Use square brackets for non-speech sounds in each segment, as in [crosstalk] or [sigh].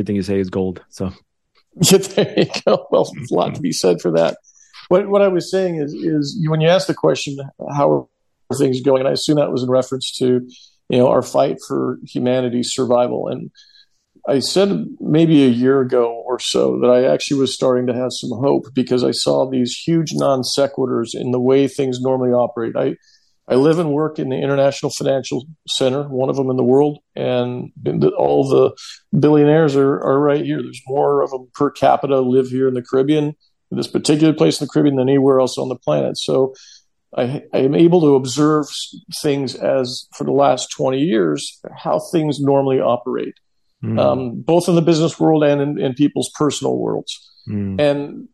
everything you say is gold. So yeah, [laughs] there you go. Well, a lot to be said for that. What what I was saying is is when you asked the question, how are things going? And I assume that was in reference to you know our fight for humanity's survival. And I said maybe a year ago or so that I actually was starting to have some hope because I saw these huge non sequiturs in the way things normally operate. I I live and work in the International Financial Center, one of them in the world, and all the billionaires are, are right here. There's more of them per capita live here in the Caribbean, this particular place in the Caribbean, than anywhere else on the planet. So I, I am able to observe things as, for the last 20 years, how things normally operate, mm. um, both in the business world and in, in people's personal worlds. Mm. And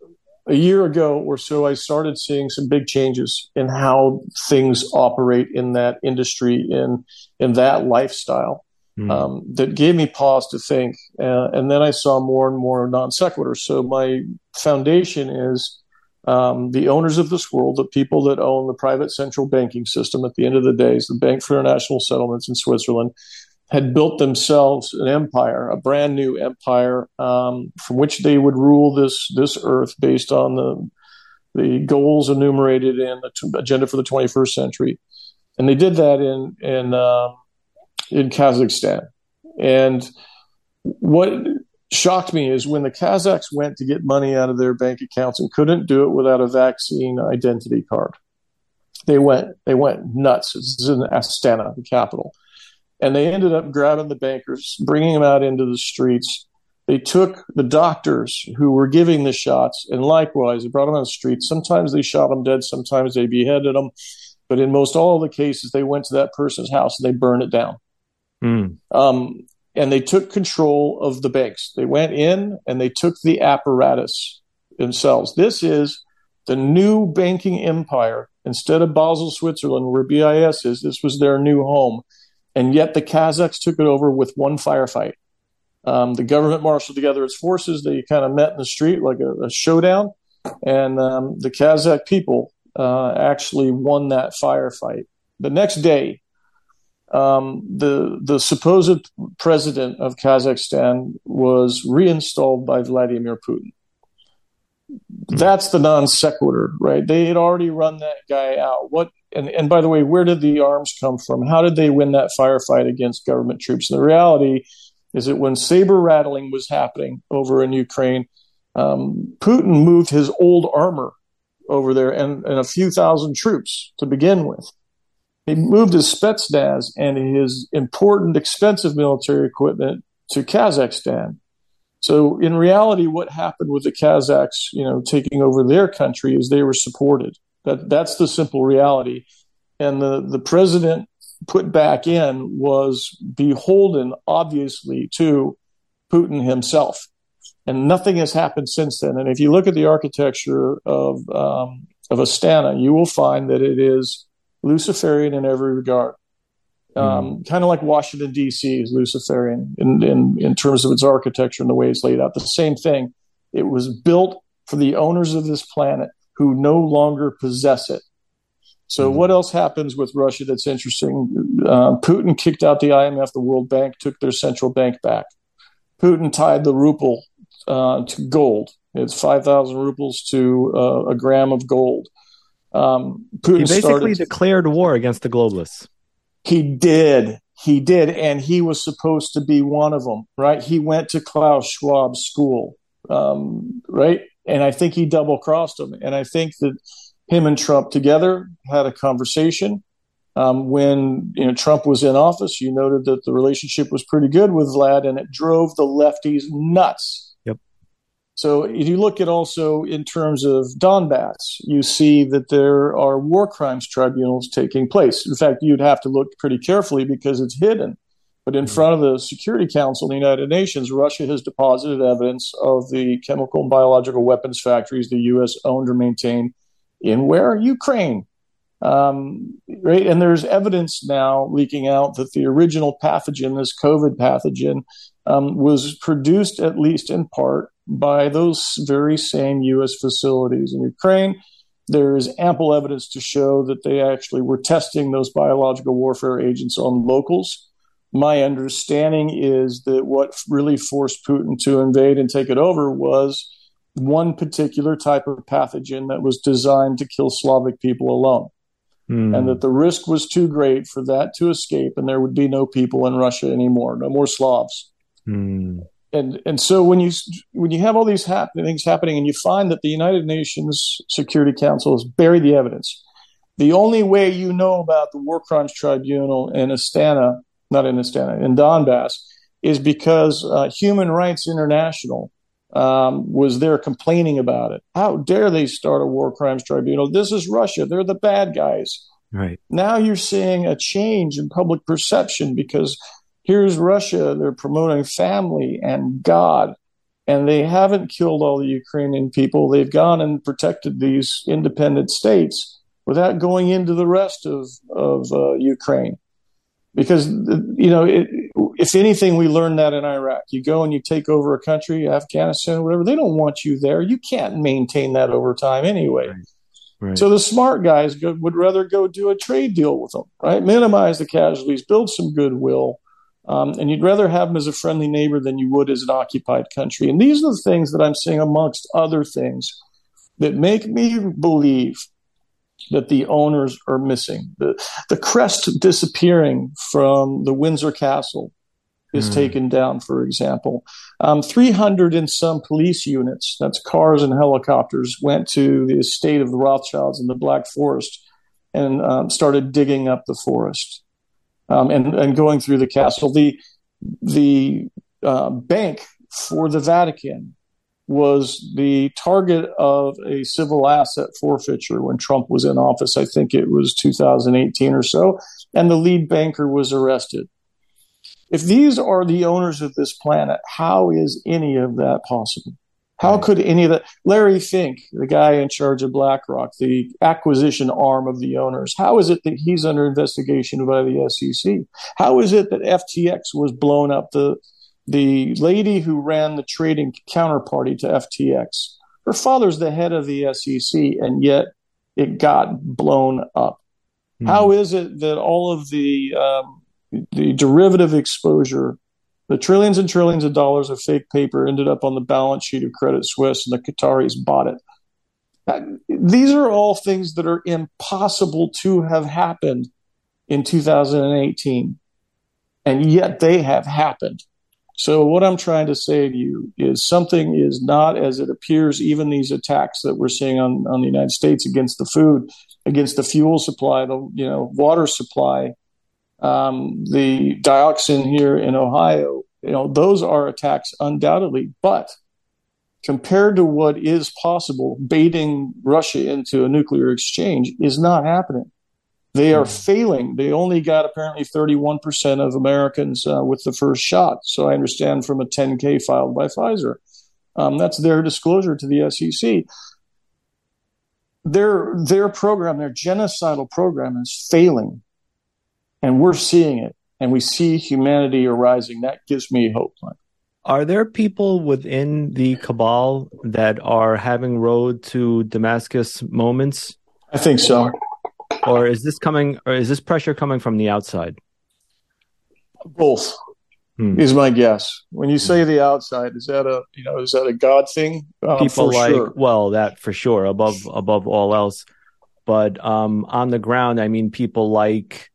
a year ago or so, I started seeing some big changes in how things operate in that industry, in in that lifestyle, mm. um, that gave me pause to think. Uh, and then I saw more and more non sequiturs. So my foundation is um, the owners of this world, the people that own the private central banking system. At the end of the day, is the Bank for International Settlements in Switzerland had built themselves an empire, a brand new empire, um, from which they would rule this this earth based on the the goals enumerated in the t- agenda for the 21st century, and they did that in in uh, in Kazakhstan. And what shocked me is when the Kazakhs went to get money out of their bank accounts and couldn't do it without a vaccine identity card. They went they went nuts. This is in Astana, the capital and they ended up grabbing the bankers, bringing them out into the streets. They took the doctors who were giving the shots, and likewise, they brought them on the streets. Sometimes they shot them dead, sometimes they beheaded them. But in most all the cases, they went to that person's house and they burned it down. Mm. Um, and they took control of the banks. They went in and they took the apparatus themselves. This is the new banking empire. Instead of Basel, Switzerland, where BIS is, this was their new home and yet the Kazakhs took it over with one firefight. Um, the government marshaled together its forces. They kind of met in the street like a, a showdown, and um, the Kazakh people uh, actually won that firefight. The next day, um, the the supposed president of Kazakhstan was reinstalled by Vladimir Putin. That's the non sequitur, right? They had already run that guy out. What and, and by the way, where did the arms come from? How did they win that firefight against government troops? And the reality is that when saber rattling was happening over in Ukraine, um, Putin moved his old armor over there and, and a few thousand troops to begin with. He moved his Spetsnaz and his important, expensive military equipment to Kazakhstan. So in reality, what happened with the Kazakhs, you know, taking over their country is they were supported. That that's the simple reality. And the, the president put back in was beholden, obviously, to Putin himself. And nothing has happened since then. And if you look at the architecture of um, of Astana, you will find that it is Luciferian in every regard. Um, mm. Kind of like Washington D.C. is Luciferian in, in in terms of its architecture and the way it's laid out. The same thing. It was built for the owners of this planet who no longer possess it. So, mm-hmm. what else happens with Russia that's interesting? Uh, Putin kicked out the IMF, the World Bank took their central bank back. Putin tied the ruble uh, to gold. It's 5,000 rubles to uh, a gram of gold. Um, Putin he basically started, declared war against the globalists. He did. He did. And he was supposed to be one of them, right? He went to Klaus Schwab's school, um, right? And I think he double crossed him. And I think that him and Trump together had a conversation. Um, when you know Trump was in office, you noted that the relationship was pretty good with Vlad, and it drove the lefties nuts. Yep. So if you look at also in terms of Donbass, you see that there are war crimes tribunals taking place. In fact, you'd have to look pretty carefully because it's hidden. But in front of the Security Council of the United Nations, Russia has deposited evidence of the chemical and biological weapons factories the U.S. owned or maintained in where? Ukraine. Um, right? And there's evidence now leaking out that the original pathogen, this COVID pathogen, um, was produced at least in part by those very same U.S. facilities in Ukraine. There is ample evidence to show that they actually were testing those biological warfare agents on locals my understanding is that what really forced Putin to invade and take it over was one particular type of pathogen that was designed to kill Slavic people alone. Mm. And that the risk was too great for that to escape, and there would be no people in Russia anymore, no more Slavs. Mm. And and so when you when you have all these happen- things happening, and you find that the United Nations Security Council has buried the evidence, the only way you know about the War Crimes Tribunal in Astana, not in Astana, in Donbass, is because uh, Human Rights International um, was there complaining about it. How dare they start a war crimes tribunal? This is Russia. They're the bad guys. Right. Now you're seeing a change in public perception because here's Russia. They're promoting family and God, and they haven't killed all the Ukrainian people. They've gone and protected these independent states without going into the rest of, of uh, Ukraine because you know it, if anything we learned that in iraq. You go and you take over a country afghanistan whatever they don't want you there. You can't maintain that over time anyway. Right. Right. so the smart guys go, would rather go do a trade deal with them right? Minimize the casualties build some goodwill um, and you'd rather have them as a friendly neighbor than you would as an occupied country. And these are the things that i'm seeing amongst other things that make me believe that the owners are missing. The, the crest disappearing from the Windsor Castle is mm. taken down, for example. Um, 300 and some police units, that's cars and helicopters, went to the estate of the Rothschilds in the Black Forest and um, started digging up the forest um, and, and going through the castle. The, the uh, bank for the Vatican was the target of a civil asset forfeiture when Trump was in office. I think it was 2018 or so, and the lead banker was arrested. If these are the owners of this planet, how is any of that possible? How could any of that? Larry Fink, the guy in charge of BlackRock, the acquisition arm of the owners, how is it that he's under investigation by the SEC? How is it that FTX was blown up? The the lady who ran the trading counterparty to FTX, her father's the head of the SEC, and yet it got blown up. Mm. How is it that all of the um, the derivative exposure, the trillions and trillions of dollars of fake paper, ended up on the balance sheet of Credit Suisse, and the Qataris bought it? these are all things that are impossible to have happened in 2018, and yet they have happened. So what I'm trying to say to you is something is not as it appears. Even these attacks that we're seeing on, on the United States against the food, against the fuel supply, the you know water supply, um, the dioxin here in Ohio, you know those are attacks undoubtedly. But compared to what is possible, baiting Russia into a nuclear exchange is not happening. They are mm. failing. They only got apparently 31% of Americans uh, with the first shot. So I understand from a 10K filed by Pfizer. Um, that's their disclosure to the SEC. Their, their program, their genocidal program is failing. And we're seeing it. And we see humanity arising. That gives me hope. Are there people within the cabal that are having road to Damascus moments? I think so or is this coming or is this pressure coming from the outside? Both. Hmm. is my guess. When you say the outside is that a you know is that a god thing? Um, people like sure. well that for sure above above all else. But um on the ground i mean people like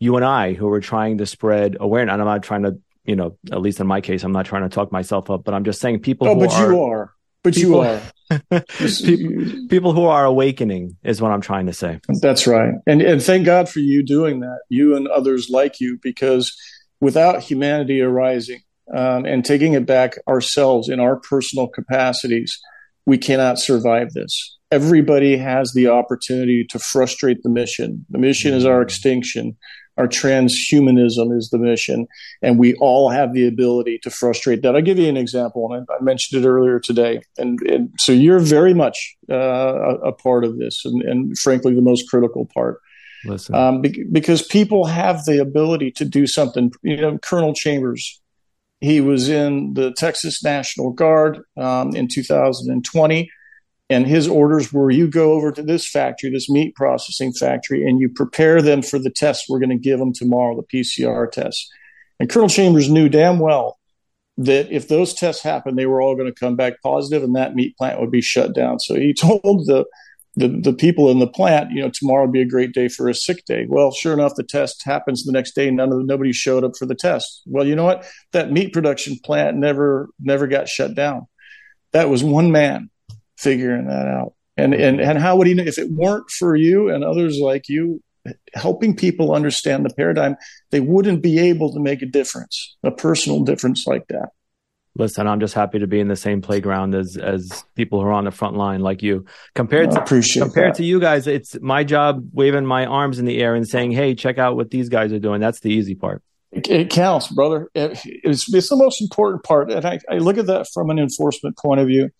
you and i who are trying to spread awareness. And i'm not trying to you know at least in my case i'm not trying to talk myself up but i'm just saying people oh but are, you are but people, [laughs] you are people, people who are awakening is what I'm trying to say. That's right. And and thank God for you doing that, you and others like you, because without humanity arising um, and taking it back ourselves in our personal capacities, we cannot survive this. Everybody has the opportunity to frustrate the mission. The mission is our mm. extinction our transhumanism is the mission, and we all have the ability to frustrate that. I'll give you an example, and I, I mentioned it earlier today. And, and so you're very much uh, a, a, part of this, and, and, frankly, the most critical part. Um, be- because people have the ability to do something. You know, Colonel Chambers, he was in the Texas National Guard um, in 2020 and his orders were you go over to this factory, this meat processing factory, and you prepare them for the tests we're going to give them tomorrow, the PCR tests. And Colonel Chambers knew damn well that if those tests happened, they were all going to come back positive, and that meat plant would be shut down. So he [laughs] told the the, the people in the plant, you know, tomorrow would be a great day for a sick day. Well, sure enough, the test happens the next day. None of nobody showed up for the test. Well, you know what? That meat production plant never never got shut down. That was one man figuring that out. And and and how would he know if it weren't for you and others like you helping people understand the paradigm, they wouldn't be able to make a difference, a personal difference like that listen, I'm just happy to be in the same playground as as people who are on the front line like you. Compared to compared that. to you guys, it's my job waving my arms in the air and saying, "Hey, check out what these guys are doing." That's the easy part. It, it counts, brother. It, it's, it's the most important part, and I, I, look at that from an enforcement point of view.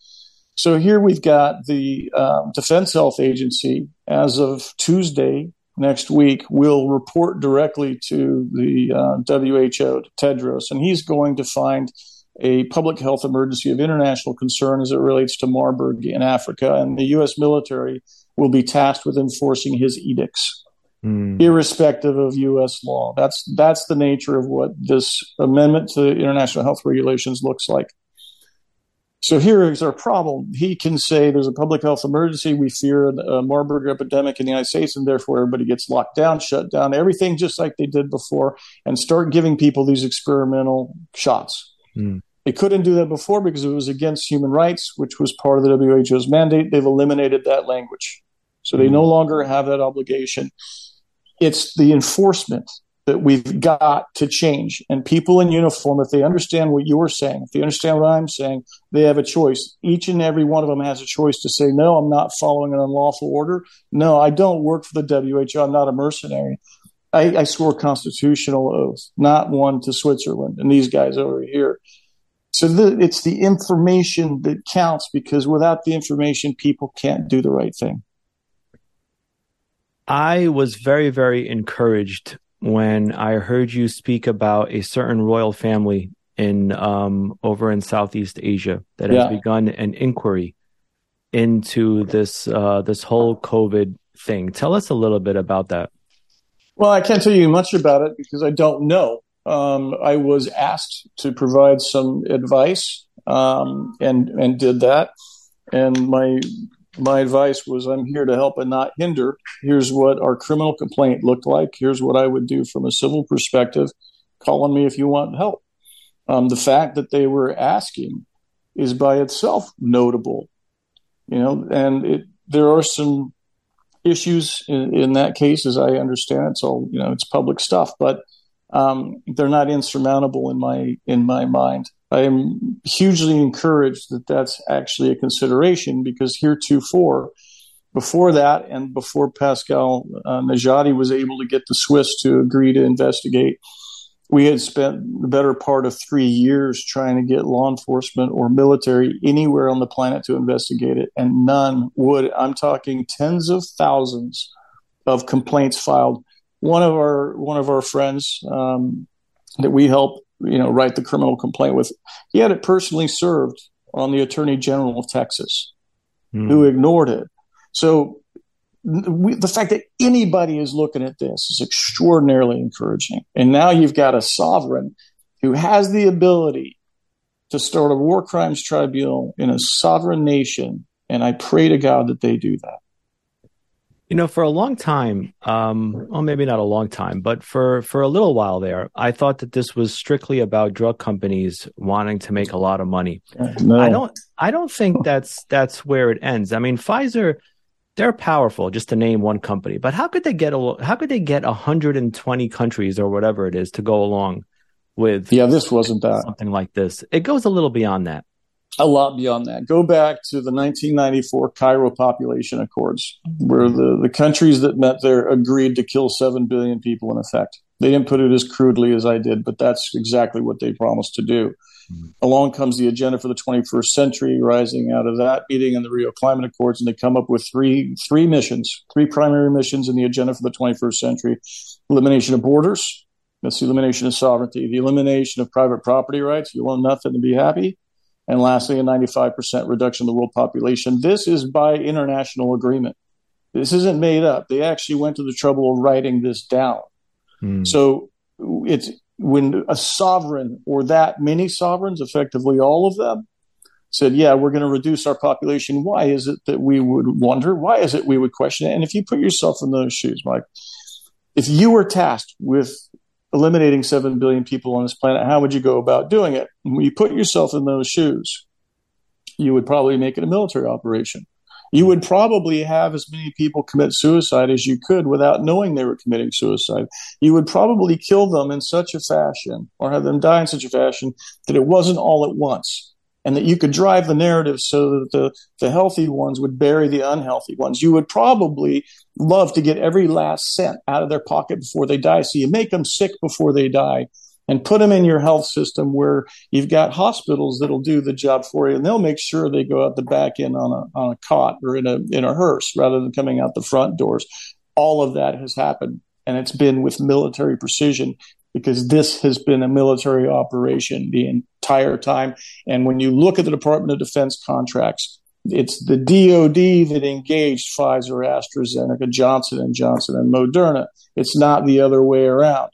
So here we've got the um, Defense Health Agency as of Tuesday next week will report directly to the uh, WHO, Tedros, and he's going to find a public health emergency of international concern as it relates to Marburg in Africa, and the U.S. military will be tasked with enforcing his edicts, mm. irrespective of U.S. law. That's that's the nature of what this amendment to international health regulations looks like. So here is our problem. He can say there's a public health emergency. We fear a Marburg epidemic in the United States, and therefore everybody gets locked down, shut down, everything just like they did before, and start giving people these experimental shots. Mm. They couldn't do that before because it was against human rights, which was part of the WHO's mandate. They've eliminated that language. So they no mm-hmm. longer have that obligation. It's the enforcement that we've got to change. And people in uniform, if they understand what you're saying, if they understand what I'm saying, they have a choice. Each and every one of them has a choice to say, no, I'm not following an unlawful order. No, I don't work for the WHO. I'm not a mercenary. I, I swore constitutional oath, not one to Switzerland and these guys over here. So the, it's the information that counts because without the information, people can't do the right thing. I was very, very encouraged when I heard you speak about a certain royal family in um, over in Southeast Asia that has yeah. begun an inquiry into this uh, this whole COVID thing. Tell us a little bit about that. Well, I can't tell you much about it because I don't know um, I was asked to provide some advice um, and and did that. And my my advice was, I'm here to help and not hinder. Here's what our criminal complaint looked like. Here's what I would do from a civil perspective. Call on me if you want help. Um, the fact that they were asking is by itself notable, you know, and it, there are some issues in, in, that case, as I understand it. So, you know, it's public stuff, but um, they're not insurmountable in my in my mind. I am hugely encouraged that that's actually a consideration because heretofore, before that, and before Pascal uh, Najadi was able to get the Swiss to agree to investigate, we had spent the better part of three years trying to get law enforcement or military anywhere on the planet to investigate it, and none would. I'm talking tens of thousands of complaints filed one of our one of our friends um, that we help you know write the criminal complaint with. He had it personally served on the attorney general of texas mm. who ignored it. So we, the fact that anybody is looking at this is extraordinarily encouraging. And now you've got a sovereign who has the ability to start a war crimes tribunal in a sovereign nation and i pray to god that they do that you know, for a long time, um, well, maybe not a long time, but for for a little while there, I thought that this was strictly about drug companies wanting to make a lot of money. No. I don't, I don't think that's that's where it ends. I mean, Pfizer, they're powerful, just to name one company, but how could they get a how could they get 120 countries or whatever it is to go along with? Yeah, this wasn't that something like this. It goes a little beyond that a lot beyond that. Go back to the 1994 Cairo Population Accords, where the, the countries that met there agreed to kill 7 billion people in effect. They didn't put it as crudely as I did, but that's exactly what they promised to do. Mm-hmm. Along comes the agenda for the 21st century, rising out of that meeting and the Rio Climate Accords, and they come up with three three missions, three primary missions in the agenda for the 21st century: elimination of borders, that's the elimination of sovereignty, the elimination of private property rights. You want nothing to be happy, and lastly, a 95% reduction in the world population. This is by international agreement. This isn't made up. They actually went to the trouble of writing this down. Hmm. So it's when a sovereign or that many sovereigns, effectively all of them, said, Yeah, we're going to reduce our population, why is it that we would wonder? Why is it we would question it? And if you put yourself in those shoes, Mike, if you were tasked with eliminating 7 billion people on this planet, how would you go about doing it? When you put yourself in those shoes, you would probably make it a military operation. You would probably have as many people commit suicide as you could without knowing they were committing suicide. You would probably kill them in such a fashion or have them die in such a fashion that it wasn't all at once and that you could drive the narrative so that the, the healthy ones would bury the unhealthy ones. You would probably love to get every last cent out of their pocket before they die. So you make them sick before they die and put them in your health system where you've got hospitals that'll do the job for you and they'll make sure they go out the back end on a, on a cot or in a, in a hearse rather than coming out the front doors. All of that has happened and it's been with military precision because this has been a military operation the entire time. And when you look at the Department of Defense contracts, it's the DoD that engaged Pfizer, AstraZeneca, Johnson and Johnson, and Moderna. It's not the other way around.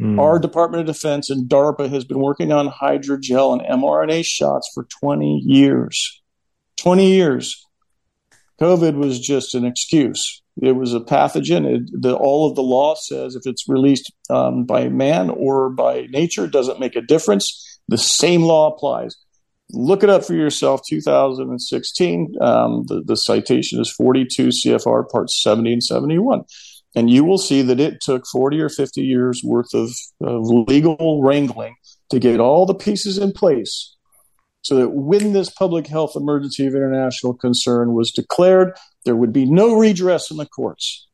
Mm. Our Department of Defense and DARPA has been working on hydrogel and mRNA shots for 20 years. 20 years. COVID was just an excuse. It was a pathogen. It, the, all of the law says if it's released um, by man or by nature, it doesn't make a difference. The same law applies. Look it up for yourself. 2016. Um, the, the citation is 42 CFR Parts 70 and 71 and you will see that it took 40 or 50 years worth of, of, legal wrangling to get all the pieces in place so that when this public health emergency of international concern was declared, there would be no redress in the courts,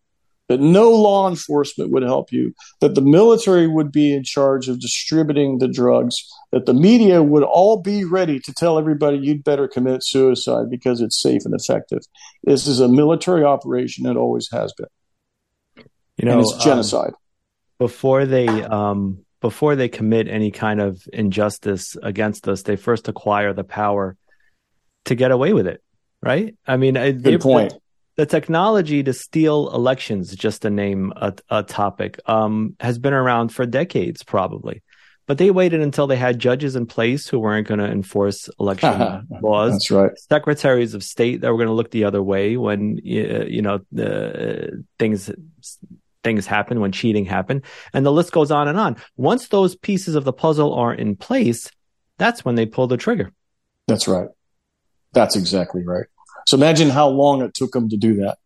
that no law enforcement would help you, that the military would be in charge of distributing the drugs, that the media would all be ready to tell everybody you'd better commit suicide because it's safe and effective. This is a military operation, it always has been. You know, and it's um, genocide. Um, before they um, before they commit any kind of injustice against us, they first acquire the power to get away with it, right? I mean, good point. The, the, technology to steal elections, just to name a, a topic, um, has been around for decades, probably. But they waited until they had judges in place who weren't going to enforce election [laughs] laws. That's right. Secretaries of state that were going to look the other way when you know the things things happen, when cheating happened, and the list goes on and on. Once those pieces of the puzzle are in place, that's when they pull the trigger. That's right. That's exactly right. So imagine how long it took them to do that.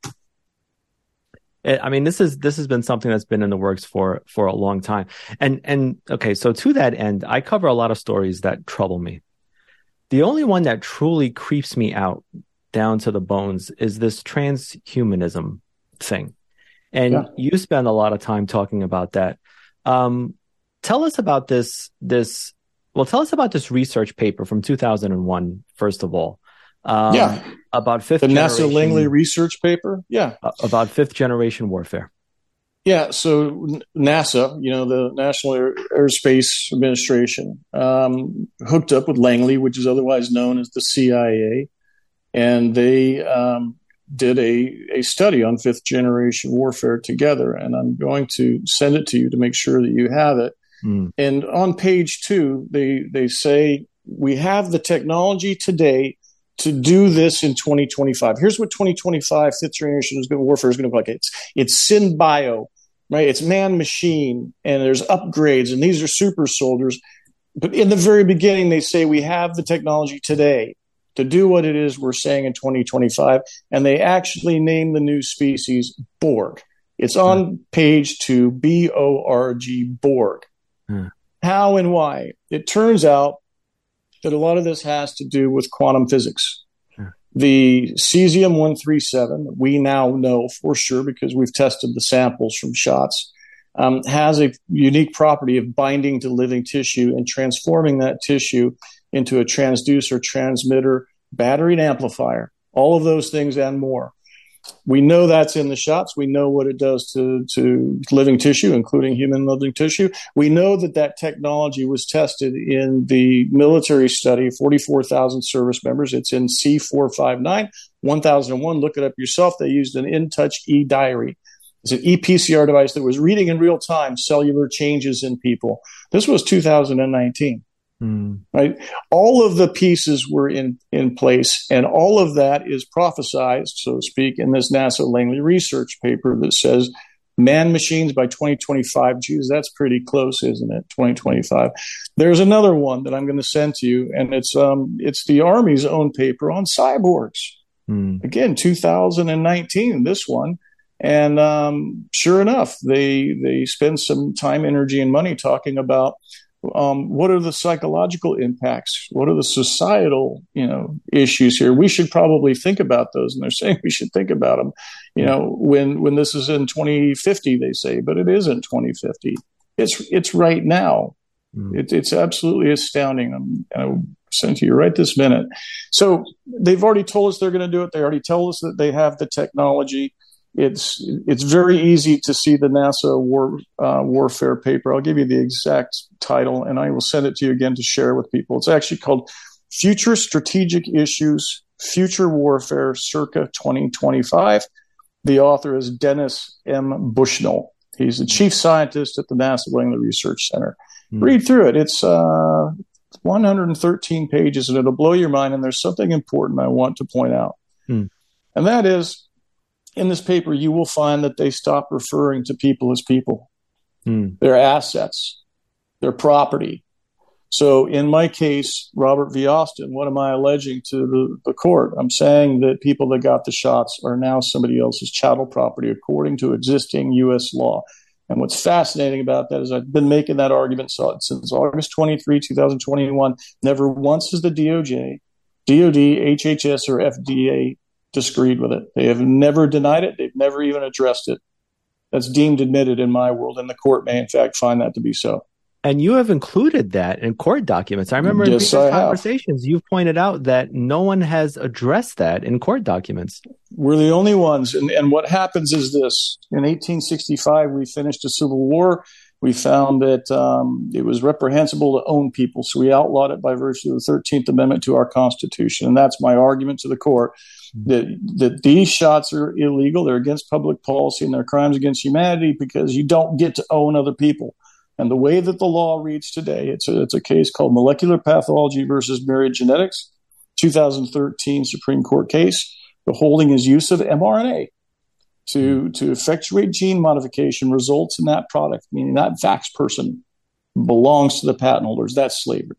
Eh, I mean, this is this has been something that's been in the works for for a long time. And and okay, so to that end, I cover a lot of stories that trouble me. The only one that truly creeps me out down to the bones is this transhumanism thing. And yeah. you spend a lot of time talking about that. Um, tell us about this, this, well, tell us about this research paper from 2001, first of all. Um, yeah. About fifth the NASA Langley research paper. Yeah. About fifth generation warfare. Yeah, so NASA, you know, the National Air, Airspace Administration, um, hooked up with Langley, which is otherwise known as the CIA, and they um, did a, a study on fifth generation warfare together, and I'm going to send it to you to make sure that you have it. Mm. And on page two, they they say we have the technology today to do this in 2025. Here's what 2025 fifth generation warfare is going to look like. It's it's synbio, right? It's man machine, and there's upgrades, and these are super soldiers. But in the very beginning, they say we have the technology today to do what it is we're saying in 2025. And they actually name the new species Borg. It's on hmm. page two, B O R G, Borg. Hmm. How and why? It turns out that a lot of this has to do with quantum physics. Hmm. The cesium 137, we now know for sure because we've tested the samples from shots, um, has a unique property of binding to living tissue and transforming that tissue into a transducer, transmitter, battery and amplifier, all of those things and more. We know that's in the shots. We know what it does to, to living tissue, including human living tissue. We know that that technology was tested in the military study, 44,000 service members. It's in C459, 1001. Look it up yourself. They used an InTouch e diary. It's an ePCR device that was reading in real time cellular changes in people. This was 2019. Mm. Right, all of the pieces were in in place, and all of that is prophesized, so to speak, in this NASA Langley research paper that says man machines by 2025. Geez, that's pretty close, isn't it? 2025. There's another one that I'm going to send to you, and it's um it's the Army's own paper on cyborgs. Mm. Again, 2019. This one. And um, sure enough, they they spend some time, energy, and money talking about um, what are the psychological impacts? What are the societal, you know, issues here? We should probably think about those, and they're [laughs] saying we should think about them. You know, when when this is in 2050, they say, but it isn't 2050. It's it's right now. Mm. It, it's absolutely astounding. I'm, i sent to you right this minute. So they've already told us they're going to do it. They already told us that they have the technology it's it's very easy to see the NASA war uh, warfare paper. I'll give you the exact title, and I will send it to you again to share with people. It's actually called "Future Strategic Issues: Future Warfare, circa 2025." The author is Dennis M. Bushnell. He's the chief scientist at the NASA Langley Research Center. Mm. Read through it. It's uh, 113 pages, and it'll blow your mind. And there's something important I want to point out, mm. and that is in this paper, you will find that they stop referring to people as people, mm. their assets, their property. So, in my case, Robert V. Austin, what am I alleging to the, the court? I'm saying that people that got the shots are now somebody else's chattel property according to existing U.S. law. And what's fascinating about that is I've been making that argument since August 23, 2021. Never once has the DOJ, DOD, HHS, or FDA disagreed with it. They have never denied it. They've never even addressed it. That's deemed admitted in my world, and the court may, in fact, find that to be so. And you have included that in court documents. I remember in yes, previous conversations, you've pointed out that no one has addressed that in court documents. We're the only ones. And, and what happens is this in 1865, we finished a civil war. We found that um, it was reprehensible to own people. So we outlawed it by virtue of the 13th Amendment to our Constitution. And that's my argument to the court that that these shots are illegal. They're against public policy and they're crimes against humanity because you don't get to own other people. And the way that the law reads today, it's a, it's a case called Molecular Pathology versus Myriad Genetics, 2013 Supreme Court case. The holding is use of mRNA to to effectuate gene modification results in that product, meaning that vax person belongs to the patent holders. That's slavery.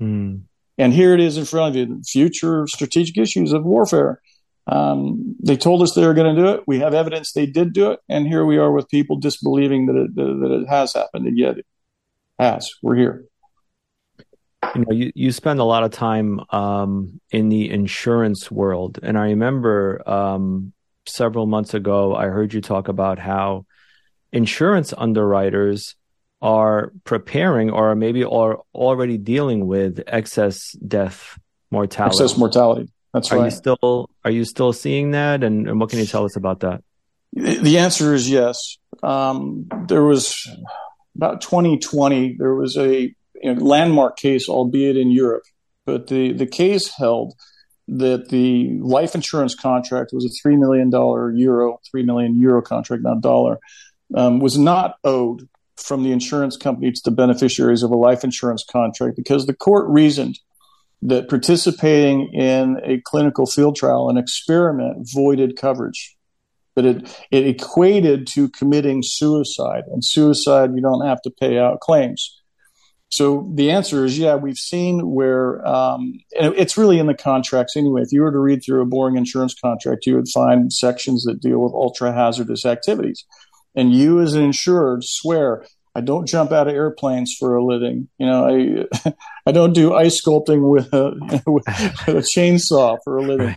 Mm. And here it is in front of you: future strategic issues of warfare. Um, they told us they were going to do it. We have evidence they did do it, and here we are with people disbelieving that it, that it has happened, and yet it has. We're here. You know, you, you spend a lot of time um, in the insurance world, and I remember um, several months ago I heard you talk about how insurance underwriters are preparing or maybe are already dealing with excess death mortality. Excess mortality. That's are right. You still are you still seeing that, and, and what can you tell us about that? The answer is yes. Um, there was about 2020. There was a you know, landmark case, albeit in Europe, but the the case held that the life insurance contract was a three million dollar euro, three million euro contract, not dollar, um, was not owed from the insurance company to the beneficiaries of a life insurance contract because the court reasoned that participating in a clinical field trial, an experiment, voided coverage. That it, it equated to committing suicide, and suicide, you don't have to pay out claims. So the answer is yeah, we've seen where, um, it's really in the contracts anyway. If you were to read through a boring insurance contract, you would find sections that deal with ultra hazardous activities. And you, as an insured, swear I don't jump out of airplanes for a living. You know, I [laughs] I don't do ice sculpting with a [laughs] with a chainsaw for a living.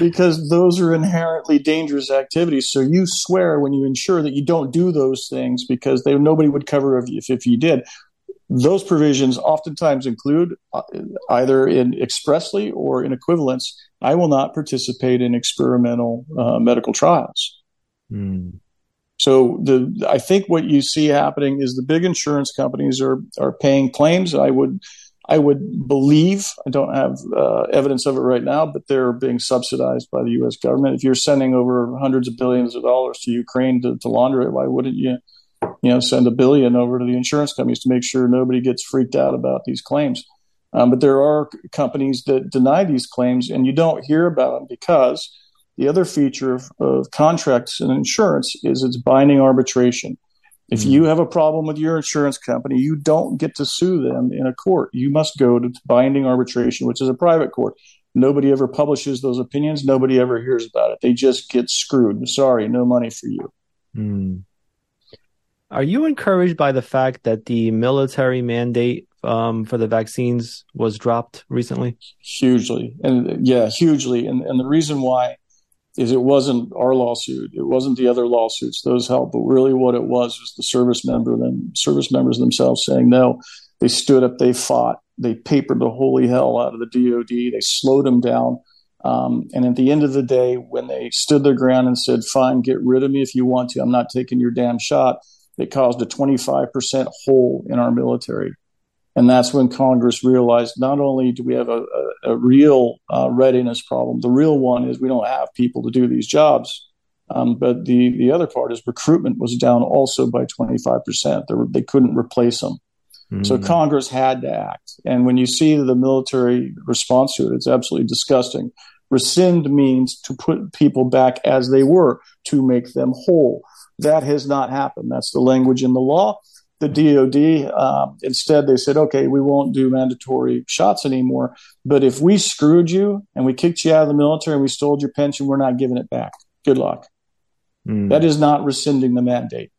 Because those are inherently dangerous activities. So you swear when you ensure that you don't do those things because they, nobody would cover if, if you did. Those provisions oftentimes include uh, either in expressly or in equivalence. I will not participate in experimental uh, medical trials. Mm. So the I think what you see happening is the big insurance companies are are paying claims. I would I would believe, I don't have uh, evidence of it right now, but they're being subsidized by the U.S. government. If you're sending over hundreds of billions of dollars to Ukraine to, to launder it, why wouldn't you, you know, send a billion over to the insurance companies to make sure nobody gets freaked out about these claims? Um, but there are companies that deny these claims, and you don't hear about them because the other feature of, of contracts and insurance is it's binding arbitration. If mm-hmm. you have a problem with your insurance company, you don't get to sue them in a court. You must go to binding arbitration, which is a private court. Nobody ever publishes those opinions. Nobody ever hears about it. They just get screwed. Sorry, no money for you. Mm. Are you encouraged by the fact that the military mandate um, for the vaccines was dropped recently? Hugely, and yeah, hugely. And and the reason why is it wasn't our lawsuit, it wasn't the other lawsuits; those helped. But really, what it was was the service member, then service members themselves saying no. They stood up, they fought, they papered the holy hell out of the DoD. They slowed them down. Um, and at the end of the day, when they stood their ground and said, "Fine, get rid of me if you want to. I'm not taking your damn shot," it caused a 25% hole in our military. And that's when Congress realized not only do we have a, a, a real uh, readiness problem, the real one is we don't have people to do these jobs. Um, but the, the other part is recruitment was down also by 25%. They, were, they couldn't replace them. Mm. So Congress had to act. And when you see the military response to it, it's absolutely disgusting. Rescind means to put people back as they were, to make them whole. That has not happened. That's the language in the law the DoD. Um, instead, they said, okay, we won't do mandatory shots anymore. But if we screwed you and we kicked you out of the military and we stole your pension, we're not giving it back. Good luck. Mm. That is not rescinding the mandate.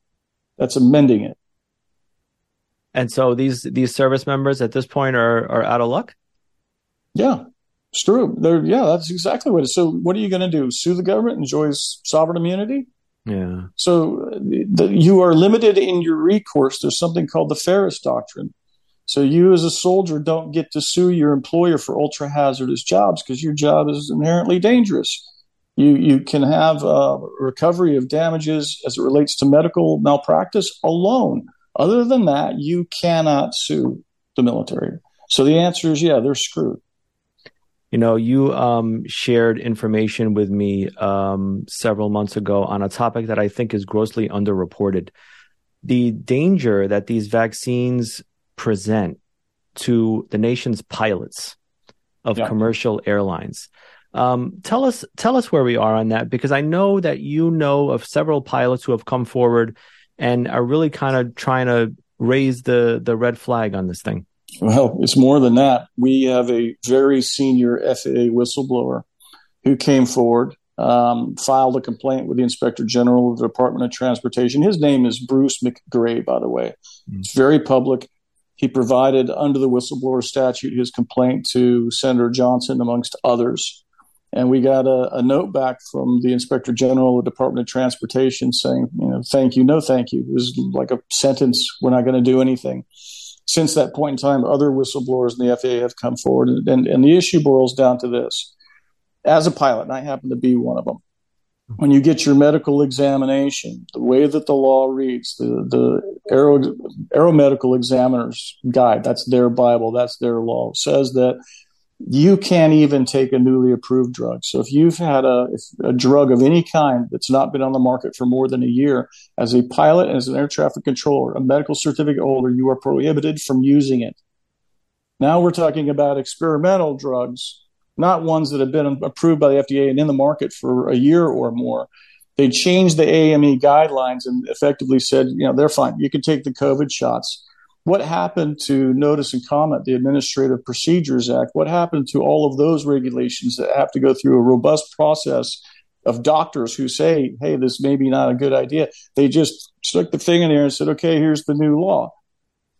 That's amending it. And so these these service members at this point are are out of luck. Yeah, it's true. They're yeah, that's exactly what it is. So what are you going to do? Sue the government? Enjoys sovereign immunity? Yeah. So the, you are limited in your recourse. There's something called the Feres Doctrine. So you, as a soldier, don't get to sue your employer for ultra hazardous jobs because your job is inherently dangerous. You you can have recovery of damages as it relates to medical malpractice alone. Other than that, you cannot sue the military. So the answer is yeah, they're screwed. You know, you um, shared information with me um, several months ago on a topic that I think is grossly underreported. The danger that these vaccines present to the nation's pilots of yeah. commercial airlines. Um, tell us, tell us where we are on that, because I know that you know of several pilots who have come forward and are really kind of trying to raise the the red flag on this thing. Well, it's more than that. We have a very senior FAA whistleblower who came forward, um, filed a complaint with the Inspector General of the Department of Transportation. His name is Bruce McGray, by the way. Mm-hmm. It's very public. He provided, under the whistleblower statute, his complaint to Senator Johnson, amongst others. And we got a, a, note back from the Inspector General of the Department of Transportation saying, you know, thank you, no thank you. It was like a sentence, we're not going to do anything since that point in time, other whistleblowers in the FAA have come forward. And, and, and, the issue boils down to this. As a pilot, and I happen to be one of them, when you get your medical examination, the way that the law reads, the, the aero, aeromedical examiner's guide, that's their Bible, that's their law, says that you can't even take a newly approved drug. So if you've had a, a drug of any kind that's not been on the market for more than a year, as a pilot as an air traffic controller, a medical certificate holder, you are prohibited from using it. Now we're talking about experimental drugs, not ones that have been approved by the FDA and in the market for a year or more. They changed the AME guidelines and effectively said, you know, they're fine. You can take the COVID shots what happened to notice and comment the Administrative Procedures Act? What happened to all of those regulations that have to go through a robust process of doctors who say, hey, this may be not a good idea? They just stuck the thing in there and said, okay, here's the new law.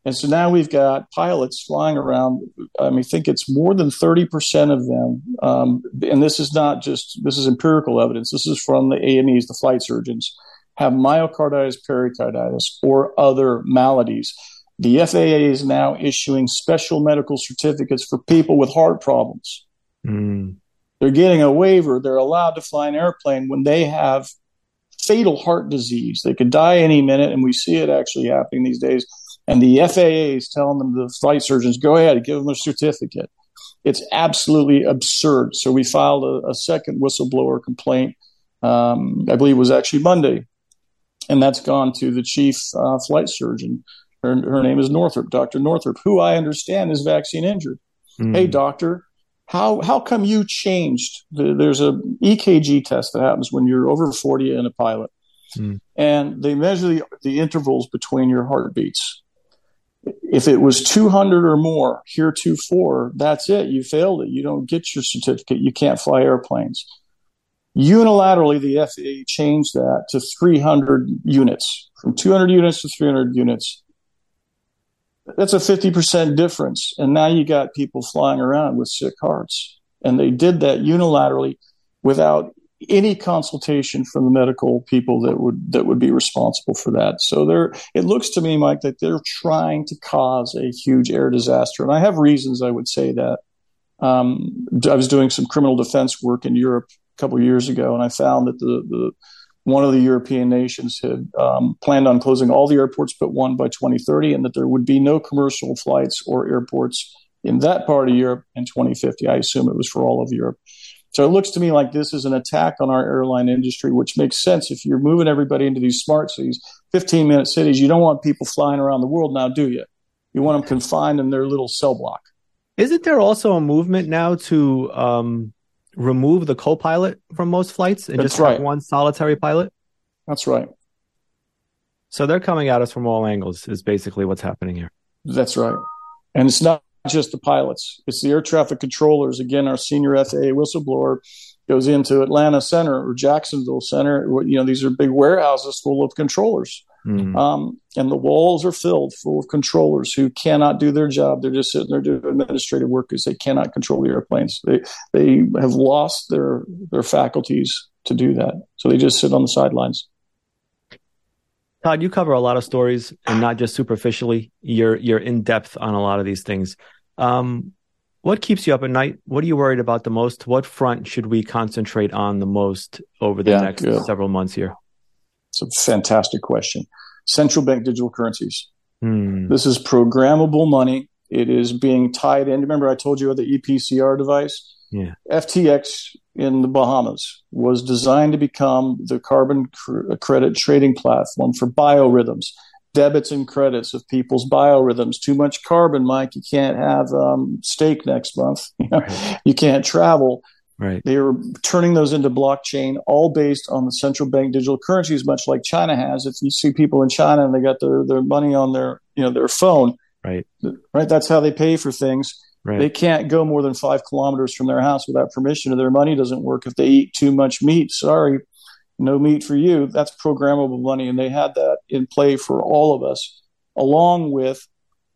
And so now we've got pilots flying around. I mean, I think it's more than 30% of them. Um, and this is not just, this is empirical evidence. This is from the AMEs, the flight surgeons, have myocarditis, pericarditis, or other maladies the FAA is now issuing special medical certificates for people with heart problems. Mm. They're getting a waiver. They're allowed to fly an airplane when they have fatal heart disease. They could die any minute, and we see it actually happening these days. And the FAA is telling them, the flight surgeons, go ahead, give them a certificate. It's absolutely absurd. So we filed a, a second whistleblower complaint. Um, I believe it was actually Monday. And that's gone to the chief uh, flight surgeon. Her, her name is Northrup, Dr. Northrup, who I understand is vaccine injured. Mm. Hey, doctor, how how come you changed? The, there's a EKG test that happens when you're over 40 and a pilot, mm. and they measure the, the intervals between your heartbeats. If it was 200 or more, heretofore, that's it. You failed it. You don't get your certificate. You can't fly airplanes. Unilaterally, the FAA changed that to 300 units, from 200 units to 300 units that's a 50% difference. And now you got people flying around with sick hearts. And they did that unilaterally without any consultation from the medical people that would that would be responsible for that. So there it looks to me, Mike, that they're trying to cause a huge air disaster. And I have reasons I would say that. Um, I was doing some criminal defense work in Europe a couple years ago, and I found that the, the one of the European nations had um, planned on closing all the airports but one by 2030, and that there would be no commercial flights or airports in that part of Europe in 2050. I assume it was for all of Europe. So it looks to me like this is an attack on our airline industry, which makes sense if you're moving everybody into these smart cities, 15 minute cities. You don't want people flying around the world now, do you? You want them confined in their little cell block. Isn't there also a movement now to um, remove the co-pilot from most flights and That's just right. have one solitary pilot? That's right. So they're coming at us from all angles is basically what's happening here. That's right. And it's not just the pilots. It's the air traffic controllers. Again, our senior FAA whistleblower goes into Atlanta Center or Jacksonville Center. You know, these are big warehouses full of controllers. Mm. Um, and the walls are filled full of controllers who cannot do their job. They're just sitting there doing administrative work because they cannot control the airplanes. They they have lost their their faculties to do that. So they just sit on the sidelines. Todd, you cover a lot of stories and not just superficially. You're you're in depth on a lot of these things. Um, what keeps you up at night? What are you worried about the most? What front should we concentrate on the most over the yeah, next good. several months here? It's a fantastic question. Central bank digital currencies. Hmm. This is programmable money. It is being tied in. Remember, I told you about the EPCR device? Yeah. FTX in the Bahamas was designed to become the carbon cr- credit trading platform for biorhythms, debits and credits of people's biorhythms. Too much carbon, Mike. You can't have um, steak next month. [laughs] you can't travel. Right. They are turning those into blockchain, all based on the central bank digital currencies, much like China has. If you see people in China and they got their, their money on their you know their phone, right, right, that's how they pay for things. Right. They can't go more than five kilometers from their house without permission, or their money doesn't work if they eat too much meat. Sorry, no meat for you. That's programmable money, and they had that in play for all of us, along with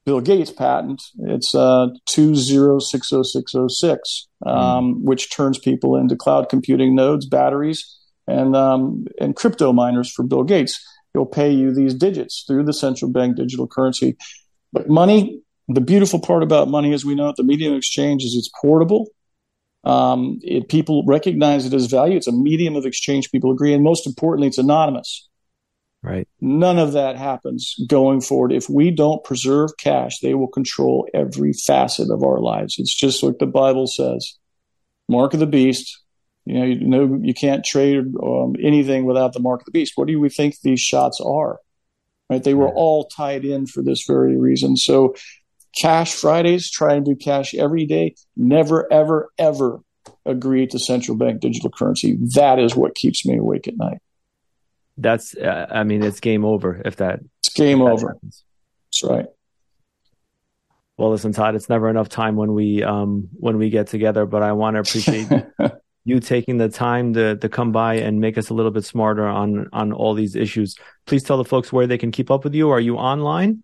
Bill Gates patent. It's uh, 2060606, um, mm. which turns people into cloud computing nodes, batteries, and um, and crypto miners for Bill Gates. He'll pay you these digits through the central bank digital currency. But money, the beautiful part about money, as we know, it the medium of exchange is it's portable. Um, it, people recognize it as value. It's a medium of exchange. People agree, and most importantly, it's anonymous. Right. None of that happens going forward. If we don't preserve cash, they will control every facet of our lives. It's just like the Bible says. Mark of the beast. You know, you know, you can't trade um, anything without the mark of the beast. What do we think these shots are? Right? They were all tied in for this very reason. So, cash Fridays, try and do cash every day. Never, ever, ever agree to central bank digital currency. That is what keeps me awake at night that's uh, I mean it's game over if that. It's game over. Happens. That's right. Well, listen, Todd, it's never enough time when we um when we get together, but I want to appreciate [laughs] you taking the time to to come by and make us a little bit smarter on on all these issues. Please tell the folks where they can keep up with you. Are you online?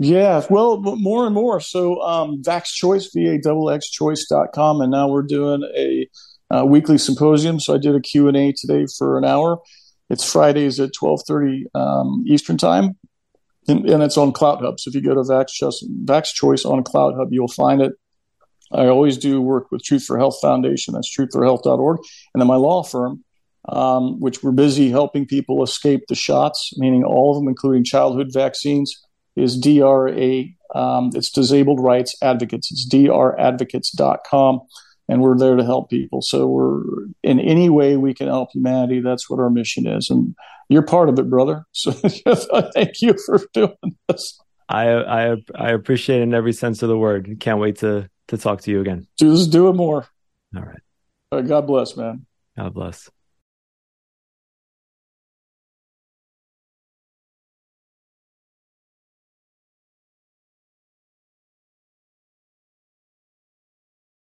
Yeah, well, more and more. So, um, Vax Choice, V-A-X choice.com. And now we're doing a uh, weekly symposium. So I did a Q&A today for an hour. It's Fridays at 12:30 um, Eastern time, and, and, it's on CloutHub. So if you go to Vax, Vax Choice on CloutHub, you'll find it. I always do work with Truth for Health Foundation. That's truthforhealth.org, and then my law firm, um, which we're busy helping people escape the shots, meaning all of them, including childhood vaccines, is DRA. Um, it's Disabled Rights Advocates. It's dradvocates.com. And we're there to help people. So we're in any way we can help humanity. That's what our mission is. And you're part of it, brother. [laughs] So thank you for doing this. I, I, I appreciate it in every sense of the word. Can't wait to, to talk to you again. Just do it more. All right. Uh, God bless, man. God bless.